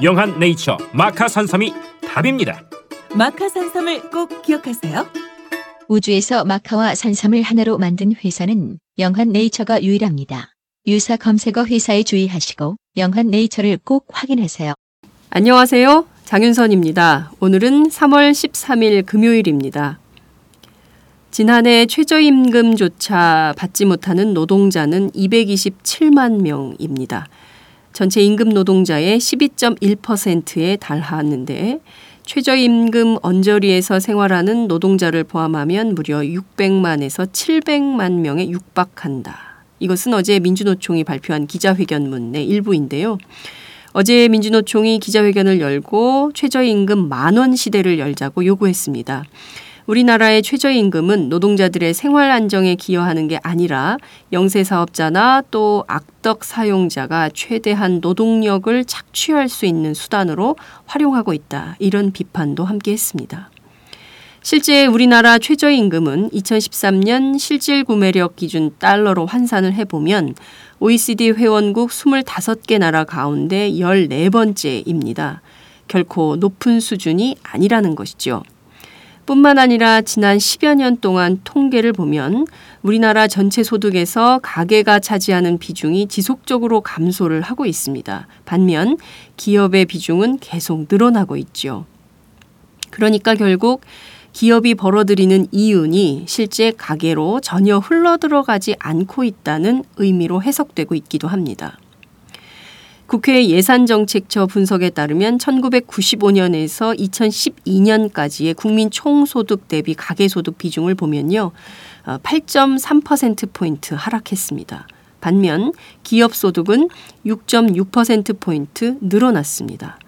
영한 네이처 마카 산삼이 답입니다. 마카 산삼을 꼭 기억하세요. 우주에서 마카와 산삼을 하나로 만든 회사는 영한 네이처가 유일합니다. 유사 검색어 회사에 주의하시고 영한 네이처를 꼭 확인하세요. 안녕하세요. 장윤선입니다. 오늘은 3월 13일 금요일입니다. 지난해 최저임금조차 받지 못하는 노동자는 227만 명입니다. 전체 임금 노동자의 12.1%에 달하는데 최저임금 언저리에서 생활하는 노동자를 포함하면 무려 600만에서 700만 명에 육박한다. 이것은 어제 민주노총이 발표한 기자회견문의 일부인데요. 어제 민주노총이 기자회견을 열고 최저임금 만원 시대를 열자고 요구했습니다. 우리나라의 최저임금은 노동자들의 생활 안정에 기여하는 게 아니라 영세 사업자나 또 악덕 사용자가 최대한 노동력을 착취할 수 있는 수단으로 활용하고 있다. 이런 비판도 함께 했습니다. 실제 우리나라 최저임금은 2013년 실질 구매력 기준 달러로 환산을 해보면 OECD 회원국 25개 나라 가운데 14번째입니다. 결코 높은 수준이 아니라는 것이죠. 뿐만 아니라 지난 10여 년 동안 통계를 보면 우리나라 전체 소득에서 가계가 차지하는 비중이 지속적으로 감소를 하고 있습니다. 반면 기업의 비중은 계속 늘어나고 있죠. 그러니까 결국 기업이 벌어들이는 이윤이 실제 가계로 전혀 흘러들어가지 않고 있다는 의미로 해석되고 있기도 합니다. 국회 예산정책처 분석에 따르면 1995년에서 2012년까지의 국민 총소득 대비 가계소득 비중을 보면요. 8.3%포인트 하락했습니다. 반면 기업소득은 6.6%포인트 늘어났습니다.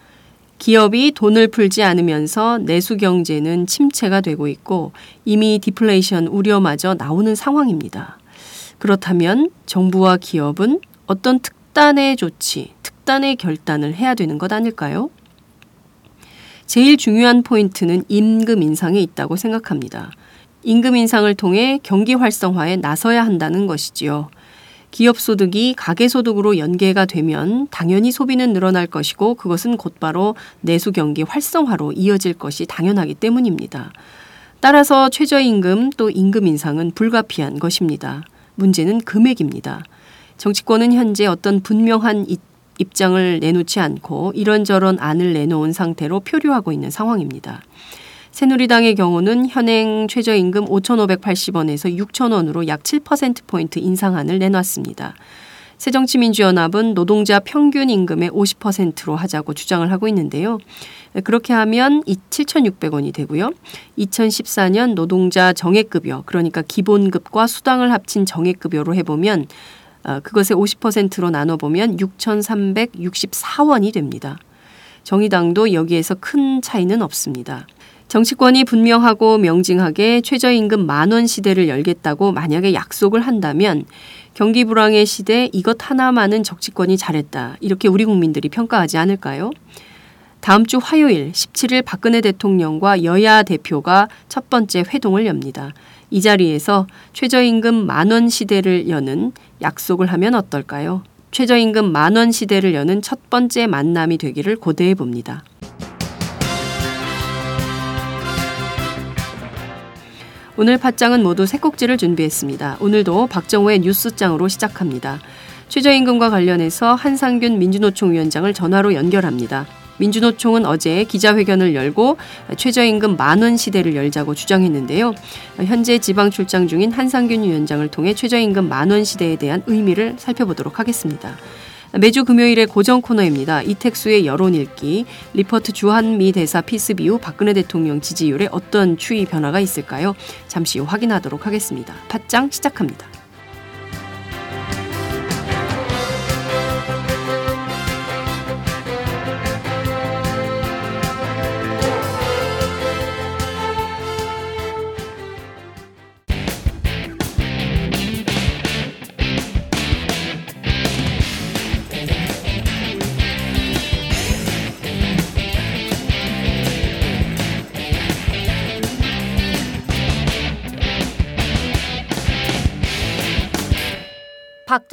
기업이 돈을 풀지 않으면서 내수 경제는 침체가 되고 있고 이미 디플레이션 우려마저 나오는 상황입니다. 그렇다면 정부와 기업은 어떤 특 단의 조치, 특단의 결단을 해야 되는 것 아닐까요? 제일 중요한 포인트는 임금 인상에 있다고 생각합니다. 임금 인상을 통해 경기 활성화에 나서야 한다는 것이지요. 기업 소득이 가계 소득으로 연계가 되면 당연히 소비는 늘어날 것이고 그것은 곧바로 내수 경기 활성화로 이어질 것이 당연하기 때문입니다. 따라서 최저임금 또 임금 인상은 불가피한 것입니다. 문제는 금액입니다. 정치권은 현재 어떤 분명한 입장을 내놓지 않고 이런저런 안을 내놓은 상태로 표류하고 있는 상황입니다. 새누리당의 경우는 현행 최저임금 5,580원에서 6,000원으로 약 7%포인트 인상안을 내놨습니다. 새정치민주연합은 노동자 평균 임금의 50%로 하자고 주장을 하고 있는데요. 그렇게 하면 7,600원이 되고요. 2014년 노동자 정액급여, 그러니까 기본급과 수당을 합친 정액급여로 해보면 어, 그것의 50%로 나눠보면 6,364원이 됩니다. 정의당도 여기에서 큰 차이는 없습니다. 정치권이 분명하고 명징하게 최저임금 만원 시대를 열겠다고 만약에 약속을 한다면 경기 불황의 시대 이것 하나만은 정치권이 잘했다. 이렇게 우리 국민들이 평가하지 않을까요? 다음 주 화요일 17일 박근혜 대통령과 여야 대표가 첫 번째 회동을 엽니다. 이 자리에서 최저임금 만원 시대를 여는 약속을 하면 어떨까요? 최저임금 만원 시대를 여는 첫 번째 만남이 되기를 고대해 봅니다. 오늘 팟장은 모두 세 꼭지를 준비했습니다. 오늘도 박정호의 뉴스장으로 시작합니다. 최저임금과 관련해서 한상균 민주노총 위원장을 전화로 연결합니다. 민주노총은 어제 기자회견을 열고 최저임금 만원 시대를 열자고 주장했는데요. 현재 지방 출장 중인 한상균 위원장을 통해 최저임금 만원 시대에 대한 의미를 살펴보도록 하겠습니다. 매주 금요일의 고정 코너입니다. 이택수의 여론 읽기, 리포트 주한미 대사 피습 이후 박근혜 대통령 지지율에 어떤 추이 변화가 있을까요? 잠시 후 확인하도록 하겠습니다. 팟짱 시작합니다.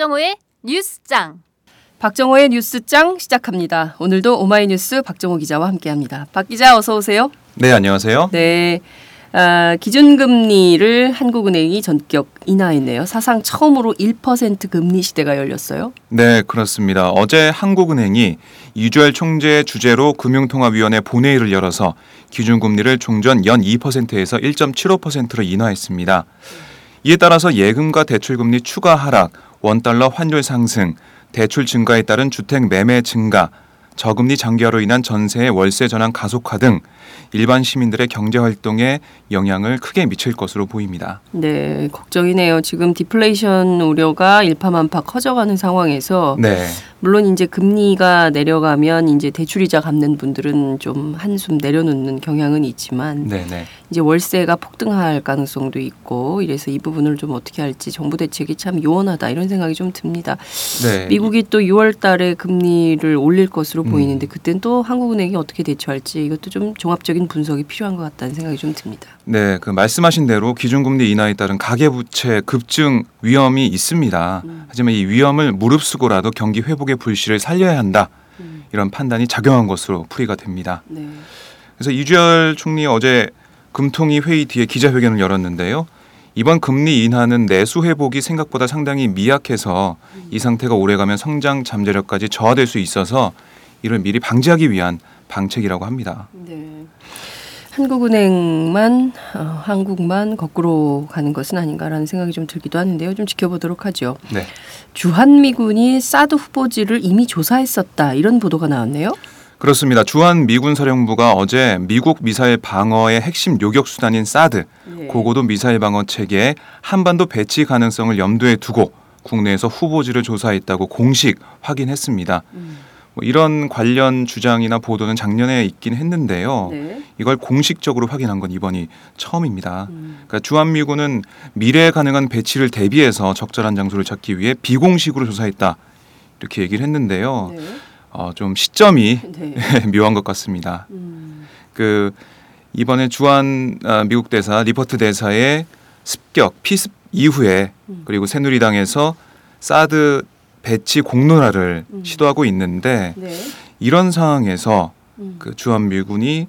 박정호의 뉴스장. 박정호의 뉴스장 시작합니다. 오늘도 오마이뉴스 박정호 기자와 함께합니다. 박 기자 어서 오세요. 네, 안녕하세요. 네. 아, 기준금리를 한국은행이 전격 인하했네요. 사상 처음으로 1% 금리 시대가 열렸어요. 네, 그렇습니다. 어제 한국은행이 이주열 총재 주재로 금융통화위원회 본회의를 열어서 기준금리를 종전 연 2%에서 1.75%로 인하했습니다. 이에 따라서 예금과 대출금리 추가 하락, 원달러 환율 상승, 대출 증가에 따른 주택 매매 증가, 저금리 장기화로 인한 전세의 월세 전환 가속화 등 일반 시민들의 경제 활동에 영향을 크게 미칠 것으로 보입니다. 네, 걱정이네요. 지금 디플레이션 우려가 일파만파 커져가는 상황에서 네. 물론 이제 금리가 내려가면 이제 대출이자 갚는 분들은 좀 한숨 내려놓는 경향은 있지만 네, 네. 이제 월세가 폭등할 가능성도 있고 이래서 이 부분을 좀 어떻게 할지 정부 대책이 참 요원하다 이런 생각이 좀 듭니다. 네. 미국이 또 6월 달에 금리를 올릴 것으로 음. 보이는데 그땐 또 한국은행이 어떻게 대처할지 이것도 좀 종합 적인 분석이 필요한 것 같다는 생각이 좀 듭니다. 네, 그 말씀하신 대로 기준금리 인하에 따른 가계부채 급증 위험이 있습니다. 하지만 이 위험을 무릅쓰고라도 경기 회복의 불씨를 살려야 한다. 이런 판단이 작용한 것으로 풀이가 됩니다. 네. 그래서 이주열 총리 어제 금통위 회의 뒤에 기자회견을 열었는데요. 이번 금리 인하는 내수 회복이 생각보다 상당히 미약해서 이 상태가 오래가면 성장 잠재력까지 저하될 수 있어서 이를 미리 방지하기 위한 방책이라고 합니다. 네. 한국은행만 어, 한국만 거꾸로 가는 것은 아닌가라는 생각이 좀 들기도 하는데요. 좀 지켜보도록 하죠. 네. 주한미군이 사드 후보지를 이미 조사했었다 이런 보도가 나왔네요. 그렇습니다. 주한 미군 사령부가 어제 미국 미사일 방어의 핵심 요격 수단인 사드 네. 고고도 미사일 방어 체계에 한반도 배치 가능성을 염두에 두고 국내에서 후보지를 조사했다고 공식 확인했습니다. 음. 뭐 이런 관련 주장이나 보도는 작년에 있긴 했는데요. 네. 이걸 공식적으로 확인한 건 이번이 처음입니다. 음. 그러니까 주한미군은 미래에 가능한 배치를 대비해서 적절한 장소를 찾기 위해 비공식으로 조사했다 이렇게 얘기를 했는데요. 네. 어, 좀 시점이 네. 묘한 것 같습니다. 음. 그 이번에 주한 아, 미국 대사 리퍼트 대사의 습격 피습 이후에 음. 그리고 새누리당에서 사드 배치 공론화를 음. 시도하고 있는데 네. 이런 상황에서 음. 그 주한 미군이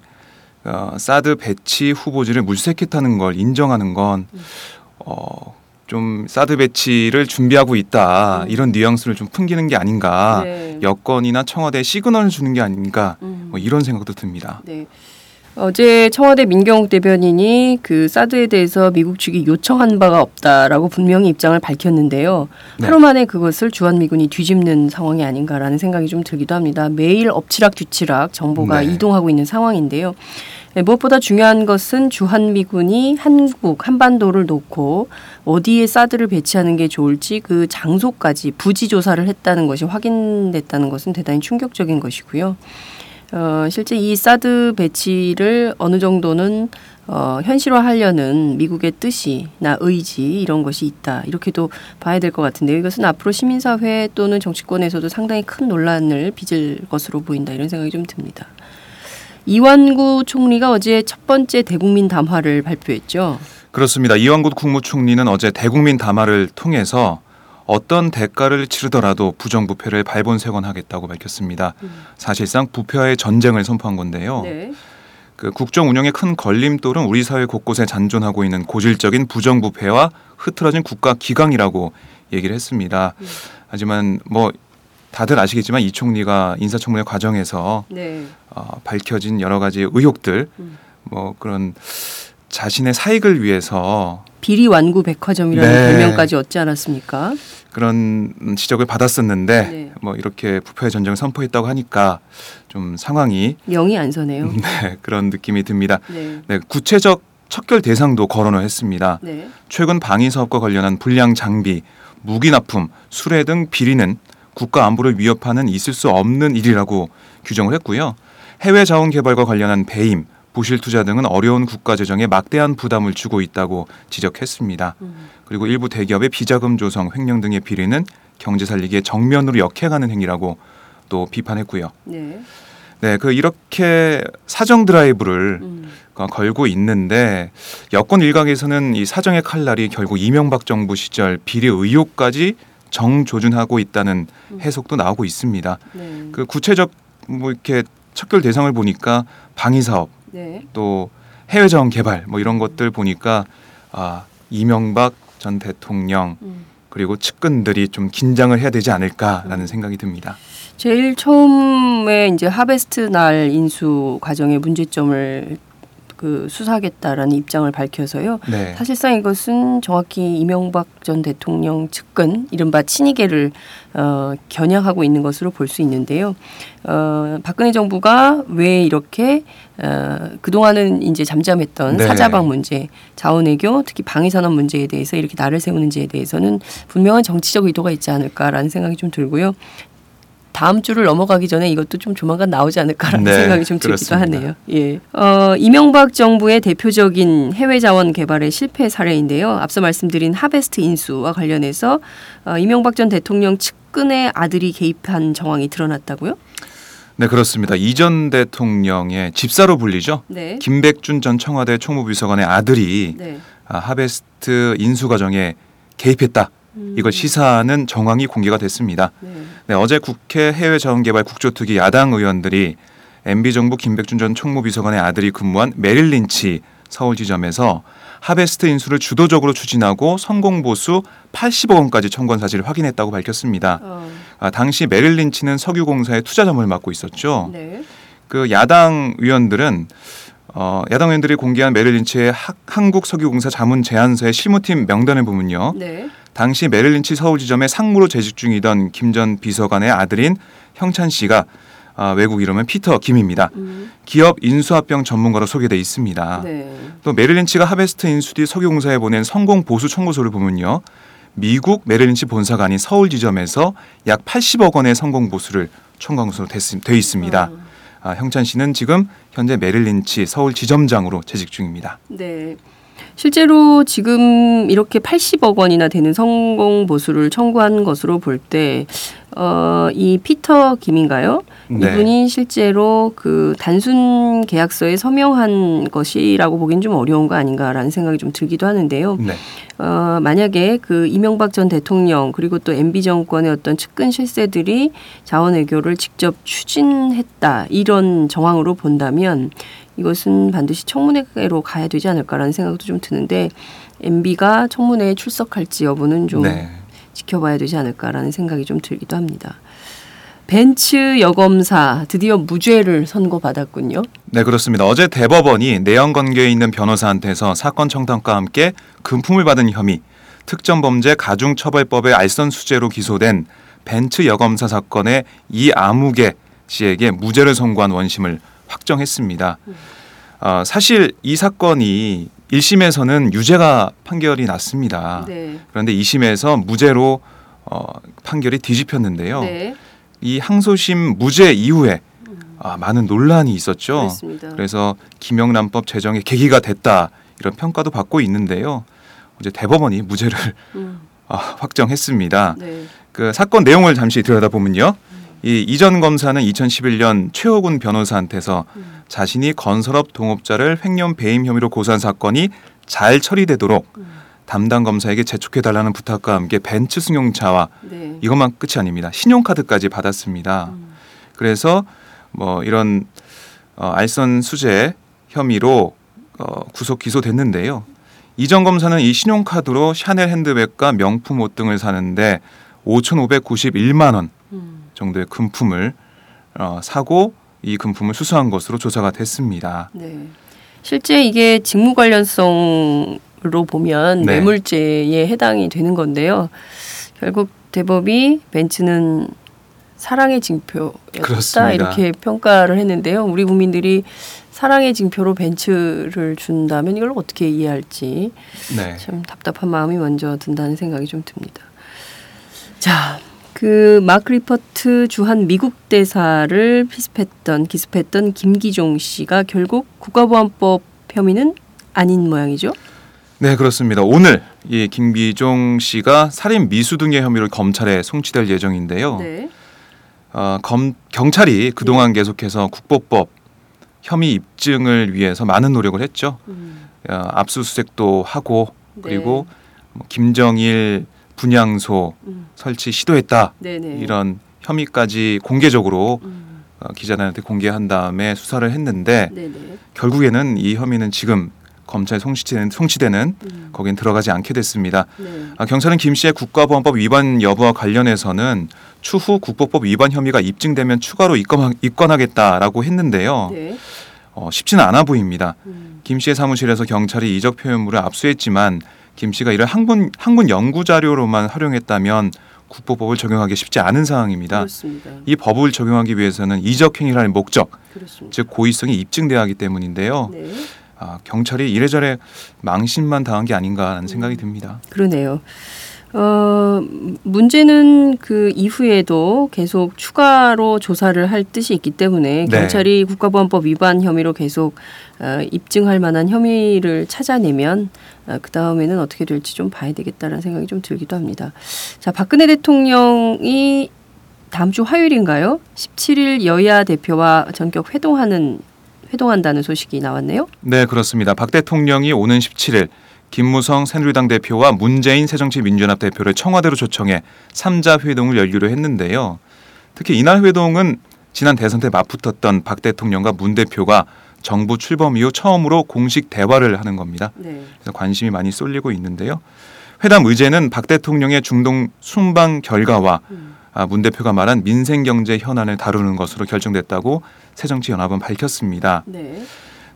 어, 사드 배치 후보지를 물색했다는 걸 인정하는 건 음. 어, 좀 사드 배치를 준비하고 있다 음. 이런 뉘앙스를 좀 풍기는 게 아닌가 네. 여권이나 청와대에 시그널을 주는 게 아닌가 음. 뭐 이런 생각도 듭니다. 네. 어제 청와대 민경욱 대변인이 그 사드에 대해서 미국 측이 요청한 바가 없다라고 분명히 입장을 밝혔는데요. 네. 하루 만에 그것을 주한미군이 뒤집는 상황이 아닌가라는 생각이 좀 들기도 합니다. 매일 엎치락 뒤치락 정보가 네. 이동하고 있는 상황인데요. 네, 무엇보다 중요한 것은 주한미군이 한국 한반도를 놓고 어디에 사드를 배치하는 게 좋을지 그 장소까지 부지 조사를 했다는 것이 확인됐다는 것은 대단히 충격적인 것이고요. 어, 실제 이 사드 배치를 어느 정도는 어, 현실화하려는 미국의 뜻이나 의지 이런 것이 있다 이렇게도 봐야 될 것 같은데요. 이것은 앞으로 시민사회 또는 정치권에서도 상당히 큰 논란을 빚을 것으로 보인다 이런 생각이 좀 듭니다. 이완구 총리가 어제 첫 번째 대국민 담화를 발표했죠. 그렇습니다. 이완구 국무총리는 어제 대국민 담화를 통해서 어떤 대가를 치르더라도 부정부패를 발본색원하겠다고 밝혔습니다. 사실상 부패와의 전쟁을 선포한 건데요. 네. 그 국정 운영의 큰 걸림돌은 우리 사회 곳곳에 잔존하고 있는 고질적인 부정부패와 흐트러진 국가 기강이라고 얘기를 했습니다. 하지만 뭐 다들 아시겠지만 이 총리가 인사청문회 과정에서 네. 어, 밝혀진 여러 가지 의혹들, 음. 뭐 그런 자신의 사익을 위해서 비리 완구 백화점이라는 네. 별명까지 얻지 않았습니까? 그런 지적을 받았었는데 네. 뭐 이렇게 부패의 전쟁을 선포했다고 하니까 좀 상황이 영이 안 서네요. 네, 그런 느낌이 듭니다. 네. 네, 구체적 척결 대상도 거론을 했습니다. 네. 최근 방위 사업과 관련한 불량 장비, 무기 납품, 수뢰 등 비리는 국가 안보를 위협하는 있을 수 없는 일이라고 규정을 했고요. 해외 자원 개발과 관련한 배임, 부실 투자 등은 어려운 국가 재정에 막대한 부담을 주고 있다고 지적했습니다. 그리고 일부 대기업의 비자금 조성, 횡령 등의 비리는 경제 살리기에 정면으로 역행하는 행위라고 또 비판했고요. 네. 네, 그 이렇게 사정 드라이브를 음. 어, 걸고 있는데 여권 일각에서는 이 사정의 칼날이 결국 이명박 정부 시절 비리 의혹까지 정조준하고 있다는 해석도 나오고 있습니다. 네. 그 구체적 뭐 이렇게 척결 대상을 보니까 방위 사업 네. 또 해외 자원 개발 뭐 이런 것들 보니까 아 이명박 전 대통령 음. 그리고 측근들이 좀 긴장을 해야 되지 않을까라는 생각이 듭니다. 제일 처음에 이제 하베스트 날 인수 과정의 문제점을 그 수사하겠다라는 입장을 밝혀서요. 네. 사실상 이것은 정확히 이명박 전 대통령 측근 이른바 친이계를 어, 겨냥하고 있는 것으로 볼 수 있는데요. 어, 박근혜 정부가 왜 이렇게 어, 그동안은 이제 잠잠했던 네. 사자방 문제, 자원외교, 특히 방위산업 문제에 대해서 이렇게 날을 세우는지에 대해서는 분명한 정치적 의도가 있지 않을까라는 생각이 좀 들고요. 다음 주를 넘어가기 전에 이것도 좀 조만간 나오지 않을까라는 네, 생각이 좀 들기도. 하네요. 예. 어, 이명박 정부의 대표적인 해외 자원 개발의 실패 사례인데요. 앞서 말씀드린 하베스트 인수와 관련해서 어, 이명박 전 대통령 측근의 아들이 개입한 정황이 드러났다고요? 네 그렇습니다. 이전 대통령의 집사로 불리죠. 네. 김백준 전 청와대 총무비서관의 아들이 네. 아, 하베스트 인수 과정에 개입했다. 이걸 시사하는 정황이 공개가 됐습니다. 네. 네, 어제 국회 해외자원개발 국조특위 야당 의원들이 MB 정부 김백준 전 총무비서관의 아들이 근무한 메릴린치 서울 지점에서 하베스트 인수를 주도적으로 추진하고 성공 보수 80억 원까지 청구한 사실을 확인했다고 밝혔습니다. 어, 아, 당시 메릴린치는 석유공사의 투자자문을 맡고 있었죠. 네. 그 야당 의원들은 어, 야당 의원들이 공개한 메릴린치의 학- 한국석유공사 자문 제안서의 실무팀 명단을 보면요. 네. 당시 메릴린치 서울 지점에 상무로 재직 중이던 김 전 비서관의 아들인 형찬 씨가 아, 외국 이름은 피터 김입니다. 음. 기업 인수합병 전문가로 소개돼 있습니다. 네. 또 메릴린치가 하베스트 인수 뒤 석유공사에 보낸 성공 보수 청구서를 보면요. 미국 메릴린치 본사가 아닌 서울 지점에서 약 80억 원의 성공 보수를 청구한 것으로 됐- 돼 있습니다. 아, 형찬 씨는 지금 현재 메릴린치 서울 지점장으로 재직 중입니다. 네. 실제로 지금 이렇게 80억 원이나 되는 성공 보수를 청구한 것으로 볼 때, 어, 이 피터 김인가요? 네. 이분이 실제로 그 단순 계약서에 서명한 것이라고 보기엔 좀 어려운 거 아닌가라는 생각이 좀 들기도 하는데요. 네. 어, 만약에 그 이명박 전 대통령 그리고 또 MB 정권의 어떤 측근 실세들이 자원 외교를 직접 추진했다 이런 정황으로 본다면 이것은 반드시 청문회로 가야 되지 않을까라는 생각도 좀 드는데 MB가 청문회에 출석할지 여부는 좀 네. 지켜봐야 되지 않을까라는 생각이 좀 들기도 합니다. 벤츠 여검사 드디어 무죄를 선고받았군요. 네, 그렇습니다. 어제 대법원이 내연 관계에 있는 변호사한테서 사건 청탁과 함께 금품을 받은 혐의, 특정 범죄 가중처벌법의 알선 수재로 기소된 벤츠 여검사 사건의 이 아무개 씨에게 무죄를 선고한 원심을 확정했습니다. 어, 사실 이 사건이 1심에서는 유죄가 판결이 났습니다. 네. 그런데 2심에서 무죄로 어, 판결이 뒤집혔는데요. 네. 이 항소심 무죄 이후에 아, 많은 논란이 있었죠. 그렇습니다. 그래서 김영란법 제정의 계기가 됐다 이런 평가도 받고 있는데요. 어제 대법원이 무죄를 음, 아, 확정했습니다. 네. 그 사건 내용을 잠시 들여다보면요. 이 이전 검사는 2011년 최호군 변호사한테서 자신이 건설업 동업자를 횡령 배임 혐의로 고소한 사건이 잘 처리되도록 담당 검사에게 재촉해 달라는 부탁과 함께 벤츠 승용차와 네. 이것만 끝이 아닙니다. 신용카드까지 받았습니다. 그래서 뭐 이런 어, 알선 수재 혐의로 어, 구속 기소됐는데요. 이전 검사는 이 신용카드로 샤넬 핸드백과 명품 옷 등을 사는데 5,591만 원 음. 정도의 금품을 어, 사고 이 금품을 수수한 것으로 조사가 됐습니다. 네. 실제 이게 직무 관련성으로 보면 네. 뇌물죄에 해당이 되는 건데요. 결국 대법이 벤츠는 사랑의 징표였다 그렇습니다. 이렇게 평가를 했는데요. 우리 국민들이 사랑의 징표로 벤츠를 준다면 이걸 어떻게 이해할지 네. 참 답답한 마음이 먼저 든다는 생각이 좀 듭니다. 자, 그 마크 리퍼트 주한 미국 대사를 피습했던 기습했던 김기종 씨가 결국 국가보안법 혐의는 아닌 모양이죠. 네, 그렇습니다. 오늘 이 김기종 씨가 살인 미수 등의 혐의로 검찰에 송치될 예정인데요. 네. 어, 검, 경찰이 그동안 계속해서 국보법 혐의 입증을 위해서 많은 노력을 했죠. 음, 어, 압수수색도 하고 네. 그리고 뭐 김정일 분향소 음. 설치 시도했다 네네. 이런 혐의까지 공개적으로 음, 어, 기자들한테 공개한 다음에 수사를 했는데 네네. 결국에는 이 혐의는 지금 검찰에 송치되는, 송치되는 음, 거긴 들어가지 않게 됐습니다. 네. 아, 경찰은 김 씨의 국가보안법 위반 여부와 관련해서는 추후 국보법 위반 혐의가 입증되면 추가로 입건, 입건하겠다라고 했는데요. 네. 어, 쉽지는 않아 보입니다. 음, 김 씨의 사무실에서 경찰이 이적 표현물을 압수했지만 김 씨가 이를 항문 항문 연구 자료로만 활용했다면 국보법을 적용하기 쉽지 않은 상황입니다. 그렇습니다. 이 법을 적용하기 위해서는 이적 행위를 할 목적, 그렇습니다. 즉 고의성이 입증돼야 하기 때문인데요. 네. 아, 경찰이 이래저래 망신만 당한 게 아닌가라는 생각이 듭니다. 그러네요. 어, 문제는 그 이후에도 계속 추가로 조사를 할 뜻이 있기 때문에 네. 경찰이 국가보안법 위반 혐의로 계속 어, 입증할 만한 혐의를 찾아내면 어, 그 다음에는 어떻게 될지 좀 봐야 되겠다라는 생각이 좀 들기도 합니다. 자, 박근혜 대통령이 다음 주 화요일인가요? 17일 여야 대표와 전격 회동하는 회동한다는 소식이 나왔네요. 네, 그렇습니다. 박 대통령이 오는 17일 김무성 새누리당 대표와 문재인 새정치민주연합 대표를 청와대로 초청해 3자 회동을 열기로 했는데요. 특히 이날 회동은 지난 대선 때 맞붙었던 박 대통령과 문 대표가 정부 출범 이후 처음으로 공식 대화를 하는 겁니다. 네. 그래서 관심이 많이 쏠리고 있는데요. 회담 의제는 박 대통령의 중동 순방 결과와 아, 문 대표가 말한 민생 경제 현안을 다루는 것으로 결정됐다고 새정치연합은 밝혔습니다. 네.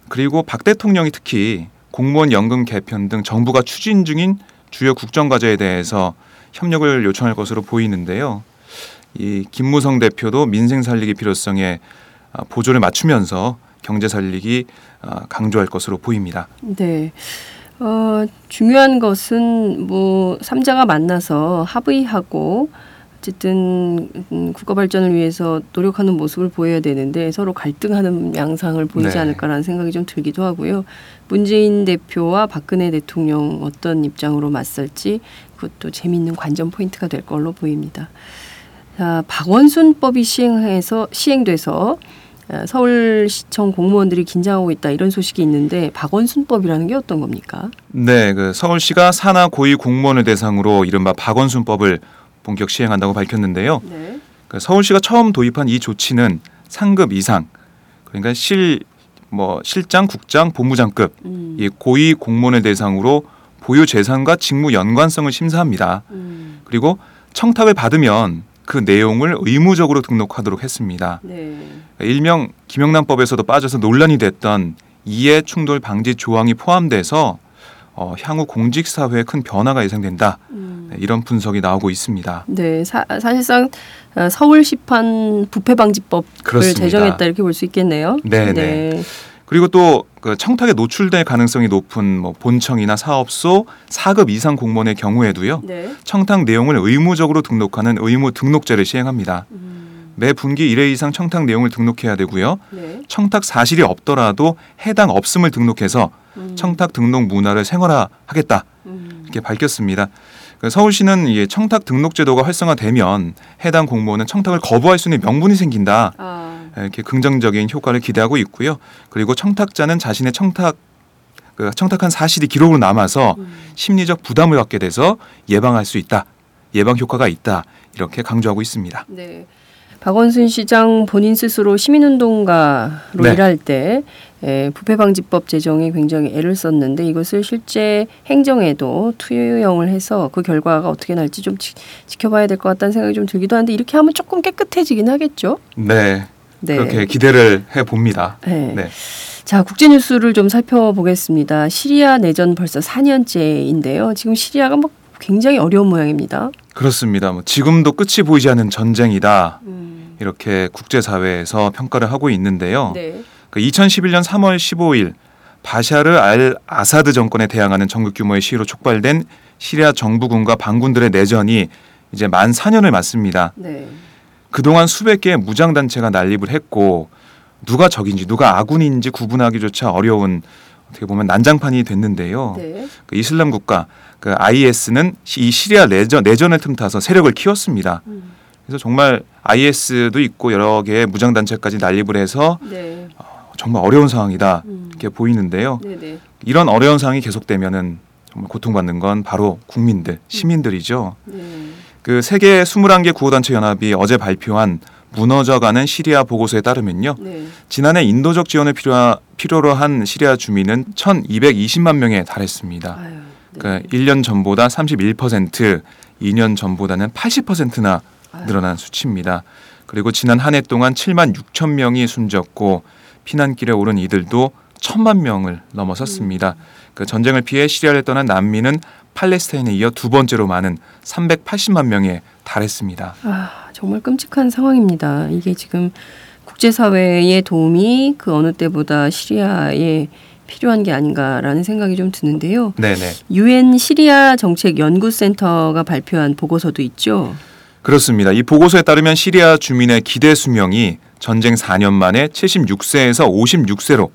그리고 박 대통령이 특히 공무원 연금 개편 등 정부가 추진 중인 주요 국정 과제에 대해서 협력을 요청할 것으로 보이는데요. 이 김무성 대표도 민생 살리기 필요성에 아, 보조를 맞추면서 경제 살리기 아, 강조할 것으로 보입니다. 네. 어, 중요한 것은 뭐 삼자가 만나서 합의하고 어쨌든 음, 국가 발전을 위해서 노력하는 모습을 보여야 되는데 서로 갈등하는 양상을 보이지 네. 않을까라는 생각이 좀 들기도 하고요. 문재인 대표와 박근혜 대통령 어떤 입장으로 맞설지 그것도 재미있는 관전 포인트가 될 걸로 보입니다. 자, 박원순법이 시행해서 시행돼서 어, 서울시청 공무원들이 긴장하고 있다 이런 소식이 있는데 박원순법이라는 게 어떤 겁니까? 네, 그 서울시가 산하 고위 공무원을 대상으로 이른바 박원순법을 본격 시행한다고 밝혔는데요. 네. 그 서울시가 처음 도입한 이 조치는 상급 이상 그러니까 실 뭐 실장, 국장, 본부장급 음, 이 고위 공무원을 대상으로 보유 재산과 직무 연관성을 심사합니다. 음, 그리고 청탁을 받으면 그 내용을 의무적으로 등록하도록 했습니다. 네. 일명 김영란법에서도 빠져서 논란이 됐던 이해 충돌 방지 조항이 포함돼서 어, 향후 공직 사회에 큰 변화가 예상된다. 음. 네, 이런 분석이 나오고 있습니다. 네, 사, 사실상 어, 서울시판 부패방지법을 그렇습니다. 제정했다 이렇게 볼 수 있겠네요. 네, 네. 그리고 또 그 청탁에 노출될 가능성이 높은 뭐 본청이나 사업소 4급 이상 공무원의 경우에도요. 네. 청탁 내용을 의무적으로 등록하는 의무 등록제를 시행합니다. 음, 매 분기 1회 이상 청탁 내용을 등록해야 되고요. 네. 청탁 사실이 없더라도 해당 없음을 등록해서 음, 청탁 등록 문화를 생활화하겠다 음, 이렇게 밝혔습니다. 그 서울시는 이 청탁 등록 제도가 활성화되면 해당 공무원은 청탁을 거부할 수 있는 명분이 생긴다. 아, 이렇게 긍정적인 효과를 기대하고 있고요. 그리고 청탁자는 자신의 청탁 그 청탁한 사실이 기록으로 남아서 심리적 부담을 갖게 돼서 예방할 수 있다. 예방 효과가 있다. 이렇게 강조하고 있습니다. 네. 박원순 시장 본인 스스로 시민운동가로 네. 일할 때 에, 부패방지법 제정에 굉장히 애를 썼는데 이것을 실제 행정에도 투영을 해서 그 결과가 어떻게 날지 좀 지, 지켜봐야 될 것 같다는 생각이 좀 들기도 하는데 이렇게 하면 조금 깨끗해지긴 하겠죠. 네. 네. 그렇게 기대를 해 봅니다. 네. 네. 자, 국제 뉴스를 좀 살펴보겠습니다. 시리아 내전 벌써 4년째인데요. 지금 시리아가 뭐 굉장히 어려운 모양입니다. 그렇습니다. 뭐 지금도 끝이 보이지 않는 전쟁이다. 이렇게 국제사회에서 평가를 하고 있는데요. 네. 그 2011년 3월 15일 바샤르 알 아사드 정권에 대항하는 전국 규모의 시위로 촉발된 시리아 정부군과 반군들의 내전이 이제 만 4년을 맞습니다. 네. 그동안 수백 개의 무장 단체가 난립을 했고 누가 적인지 누가 아군인지 구분하기조차 어려운 어떻게 보면 난장판이 됐는데요. 네. 그 이슬람 국가 그 IS는 이 시리아 내전 내전을 틈타서 세력을 키웠습니다. 음. 그래서 정말 IS도 있고 여러 개의 무장 단체까지 난립을 해서 네. 정말 어려운 상황이다 음. 이렇게 보이는데요. 네, 네. 이런 어려운 상황이 계속되면은 정말 고통받는 건 바로 국민들, 시민들이죠. 네. 그 세계 21개 구호단체 연합이 어제 발표한 무너져가는 시리아 보고서에 따르면요. 네. 지난해 인도적 지원을 필요, 필요로 한 시리아 주민은 1,220만 명에 달했습니다. 아유. 네. 그 1년 전보다 31%, 2년 전보다는 80%나 늘어난 수치입니다. 그리고 지난 한 해 동안 7만 6천 명이 숨졌고 피난길에 오른 이들도 천만 명을 넘어섰습니다. 그 전쟁을 피해 시리아를 떠난 난민은 팔레스타인에 이어 두 번째로 많은 380만 명에 달했습니다. 아, 정말 끔찍한 상황입니다. 이게 지금 국제사회의 도움이 그 어느 때보다 시리아에 필요한 게 아닌가라는 생각이 좀 드는데요. 네네. 유엔 시리아 정책 연구센터가 발표한 보고서도 있죠. 그렇습니다. 이 보고서에 따르면 시리아 주민의 기대 수명이 전쟁 4년 만에 76세에서 56세로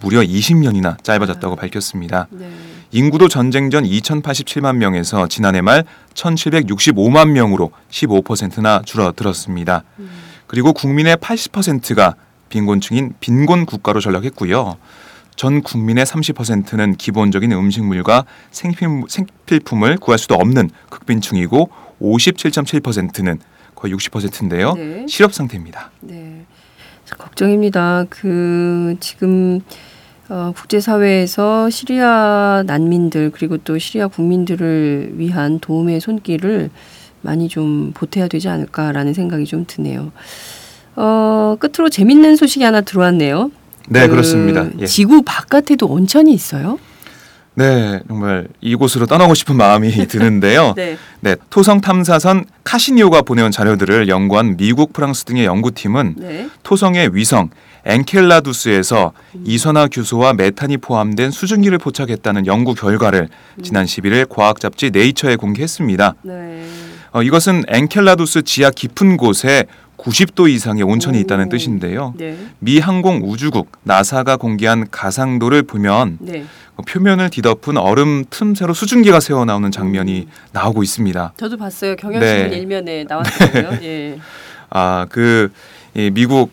무려 20년이나 짧아졌다고 밝혔습니다. 네. 인구도 전쟁 전 2,087만 명에서 지난해 말 1,765만 명으로 15%나 줄어들었습니다. 그리고 국민의 80%가 빈곤층인 빈곤 국가로 전락했고요. 전 국민의 30%는 기본적인 음식물과 생필- 생필품을 구할 수도 없는 극빈층이고 57.7%는 거의 60%인데요. 네. 실업 상태입니다. 네. 참 걱정입니다. 그 지금 어, 국제사회에서 시리아 난민들 그리고 또 시리아 국민들을 위한 도움의 손길을 많이 좀 보태야 되지 않을까라는 생각이 좀 드네요. 어, 끝으로 재밌는 소식이 하나 들어왔네요. 네, 그 그렇습니다. 예. 지구 바깥에도 온천이 있어요? 네, 정말 이곳으로 떠나고 싶은 마음이 드는데요. 네. 네, 토성 탐사선 카시니오가 보내온 자료들을 연구한 미국, 프랑스 등의 연구팀은 네. 토성의 위성 엔켈라두스에서 이산화 규소와 메탄이 포함된 수증기를 포착했다는 연구 결과를 지난 11일 과학 잡지 네이처에 공개했습니다. 네. 어, 이것은 엔켈라두스 지하 깊은 곳에 90도 이상의 온천이 오. 있다는 뜻인데요. 네. 미 항공 우주국 나사가 공개한 가상도를 보면 네. 어, 표면을 뒤덮은 얼음 틈새로 수증기가 새어 나오는 장면이 나오고 있습니다. 저도 봤어요. 경향신문 네. 일면에 나왔더라고요. 예. 아, 그이 미국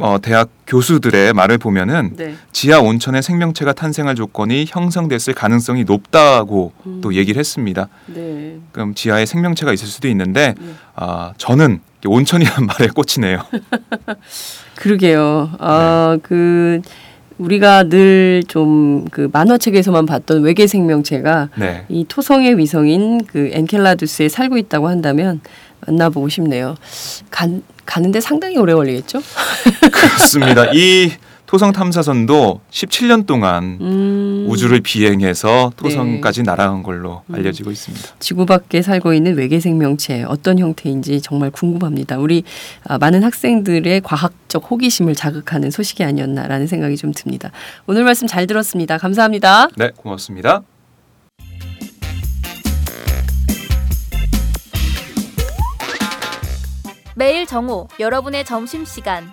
어, 대학 교수들의 말을 보면은 네. 지하 온천의 생명체가 탄생할 조건이 형성됐을 가능성이 높다고 음. 또 얘기를 했습니다. 네. 그럼 지하에 생명체가 있을 수도 있는데 네. 아, 저는 온천이란 말에 꽂히네요. 그러게요. 아, 그 우리가 늘 좀 그 만화책에서만 봤던 외계 생명체가 네. 이 토성의 위성인 그 엔켈라두스에 살고 있다고 한다면 만나보고 싶네요. 간, 가는데 상당히 오래 걸리겠죠? 그렇습니다. 이 토성 탐사선도 17년 동안 음, 우주를 비행해서 토성까지 날아간 걸로 음. 알려지고 있습니다. 지구 밖에 살고 있는 외계 생명체 어떤 형태인지 정말 궁금합니다. 우리 아, 많은 학생들의 과학적 호기심을 자극하는 소식이 아니었나라는 생각이 좀 듭니다. 오늘 말씀 잘 들었습니다. 감사합니다. 네, 고맙습니다. 매일 정오 여러분의 점심 시간